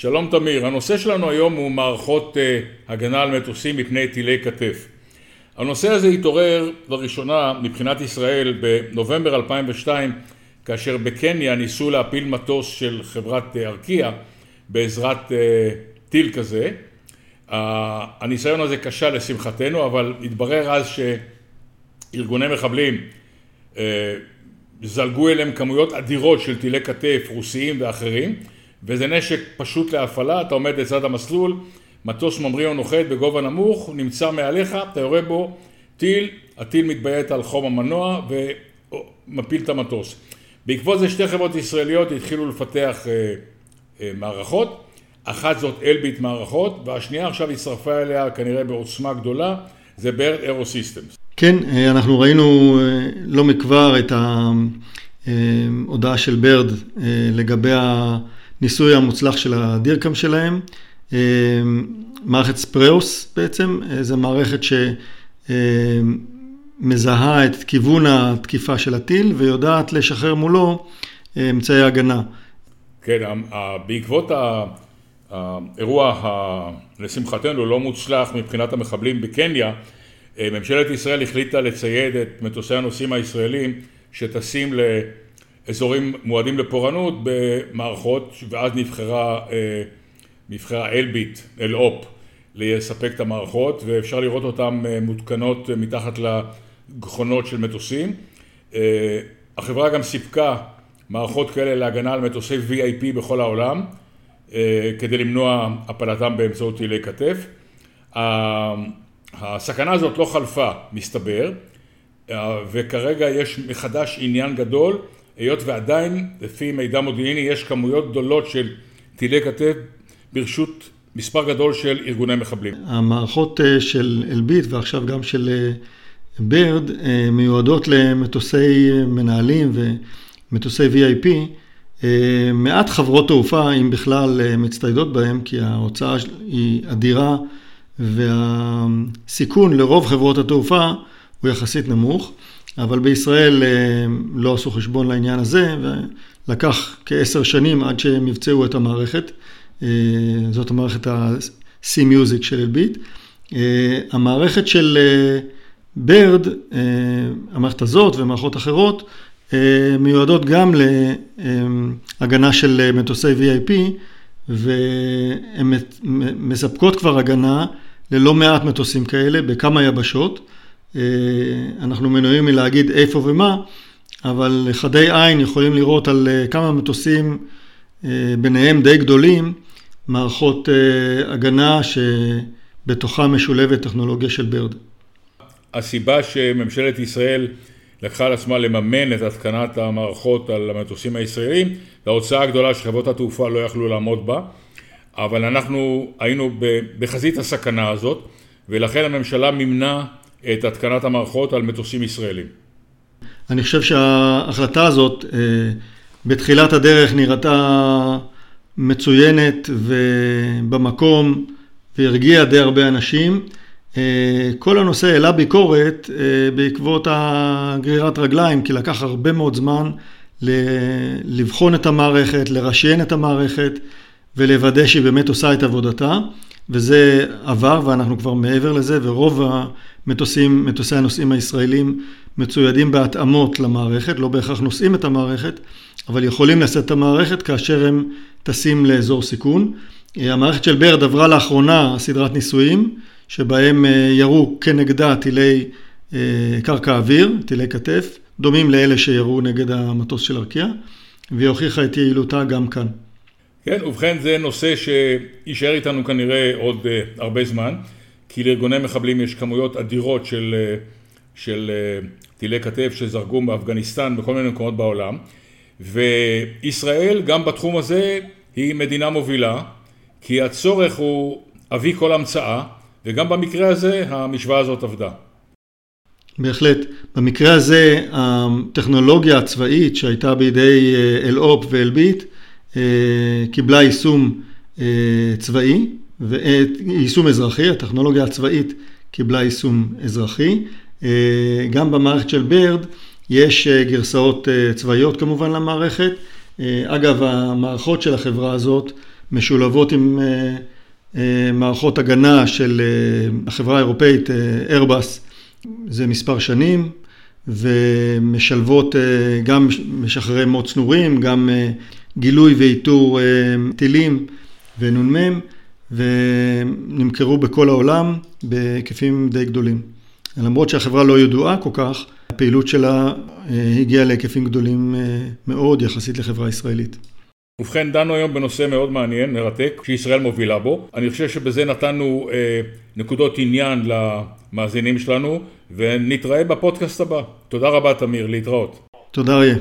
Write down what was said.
שלום תמיר, הנושא שלנו היום הוא מערכות uh, הגנה על מטוסים מפני טילי כתף. הנושא הזה התעורר לראשונה מבחינת ישראל בנובמבר 2002 כאשר בקניה ניסו להפיל מטוס של חברת ארקיע בעזרת uh, טיל כזה. Uh, הניסיון הזה כשל לשמחתנו אבל התברר אז שארגוני מחבלים uh, זלגו אליהם כמויות אדירות של טילי כתף רוסיים ואחרים וזה נשק פשוט להפעלה, אתה עומד לצד המסלול, מטוס ממריא או נוחת בגובה נמוך, נמצא מעליך, אתה יורה בו טיל, הטיל מתביית על חום המנוע ומפיל את המטוס. בעקבות זה שתי חברות ישראליות התחילו לפתח אה, אה, מערכות, אחת זאת אלביט מערכות והשנייה עכשיו הצטרפה אליה כנראה בעוצמה גדולה, זה Bird Aerosystems. כן, אה, אנחנו ראינו אה, לא מכבר את ההודעה של ברד אה, לגבי הניסוי המוצלח של הדירקאם שלהם. מערכת ספראוס בעצם, זו מערכת שמזהה את כיוון התקיפה של הטיל ויודעת לשחרר מולו אמצעי הגנה. כן, בעקבות האירוע, לשמחתנו, לא מוצלח מבחינת המחבלים בקניה, אה, ממשלת ישראל החליטה לצייד את מטוסי הנוסעים הישראלים שטסים לאזורים מועדים לפורענות במערכות ואז נבחרה, אה, נבחרה אלביט, אל-אופ, לספק את המערכות ואפשר לראות אותן אה, מותקנות מתחת לגחונות של מטוסים. החברה גם סיפקה מערכות כאלה להגנה על מטוסי VIP בכל העולם כדי למנוע הפלתם באמצעות טילי כתף. הסכנה הזאת לא חלפה, מסתבר, וכרגע יש מחדש עניין גדול, היות ועדיין, לפי מידע מודיעיני, יש כמויות גדולות של טילי כתף ברשות מספר גדול של ארגוני מחבלים. המערכות אה, של אלביט ועכשיו גם של אה, ברד אה, מיועדות למטוסי מנהלים ומטוסי VIP. מעט חברות תעופה, אם בכלל, מצטיידות בהם, כי ההוצאה היא אדירה. והסיכון לרוב חברות התעופה הוא יחסית נמוך, אבל בישראל אה, לא עשו חשבון לעניין הזה, ולקח כעשר שנים עד שהם יבצעו את המערכת. אה, זאת המערכת ה-C-Music של אלביט. אה, המערכת של ברד, המערכת הזאת ומערכות אחרות, מיועדות גם להגנה של מטוסי VIP, והן מספקות כבר הגנה ללא מעט מטוסים כאלה בכמה יבשות. אה, אנחנו מנועים מלהגיד איפה ומה, אבל חדי עין יכולים לראות על אה, כמה מטוסים, אה, ביניהם די גדולים, מערכות הגנה שבתוכה משולבת טכנולוגיה של ברד. הסיבה שממשלת ישראל לקחה על עצמה לממן את התקנת המערכות על המטוסים הישראלים, זה ההוצאה הגדולה שחברות התעופה לא יכלו לעמוד בה. אבל אנחנו היינו בחזית הסכנה הזאת, ולכן הממשלה מימנה את התקנת המערכות על מטוסים ישראלים. אני חושב שההחלטה הזאת אה, בתחילת הדרך נראתה מצוינת ובמקום והרגיעה די הרבה אנשים. אה, כל הנושא העלה ביקורת אה, בעקבות הגרירת רגליים, כי לקח הרבה מאוד זמן לבחון את המערכת, לרשיין את המערכת. ולוודא שהיא באמת עושה את עבודתה, וזה עבר ואנחנו כבר מעבר לזה, ורוב המטוסים, מטוסי הנוסעים הישראלים מצוידים בהתאמות למערכת, לא בהכרח נוסעים את המערכת, אבל יכולים לשאת את המערכת כאשר הם טסים לאזור סיכון. המערכת של ברד עברה לאחרונה סדרת ניסויים, שבהם אה, ירו כנגדה טילי אה, קרקע אוויר, טילי כתף, דומים לאלה שירו נגד המטוס של ארקיע, והיא הוכיחה את יעילותה גם כאן. כן, ובכן זה נושא שיישאר איתנו כנראה עוד הרבה זמן, כי לארגוני מחבלים יש כמויות אדירות של, uh, של uh, טילי כתף שזרגו מאפגניסטן בכל מיני מקומות בעולם, וישראל גם בתחום הזה היא מדינה מובילה, כי הצורך הוא אבי כל המצאה, וגם במקרה הזה המשוואה הזאת עבדה. בהחלט. במקרה הזה הטכנולוגיה הצבאית שהייתה בידי אלאופ ואלביט אה, קיבלה יישום אה, צבאי, יישום אזרחי, הטכנולוגיה הצבאית קיבלה יישום אזרחי. אה, גם במערכת של ברד יש גרסאות צבאיות כמובן למערכת. אגב, המערכות של החברה הזאת משולבות עם מערכות הגנה של החברה האירופאית, איירבס, זה מספר שנים, ומשלבות גם משחררי מוץ נורים, גם גילוי ואיתור טילים ונ"מ, ונמכרו בכל העולם בהיקפים די גדולים. למרות שהחברה לא ידועה כל כך, הפעילות שלה הגיעה להיקפים גדולים מאוד יחסית לחברה ישראלית. ובכן, דנו היום בנושא מאוד מעניין, מרתק, שישראל מובילה בו. אני חושב שבזה נתנו אה, נקודות עניין למאזינים שלנו, ונתראה בפודקאסט הבא. תודה רבה, תמיר, להתראות. תודה, אריה.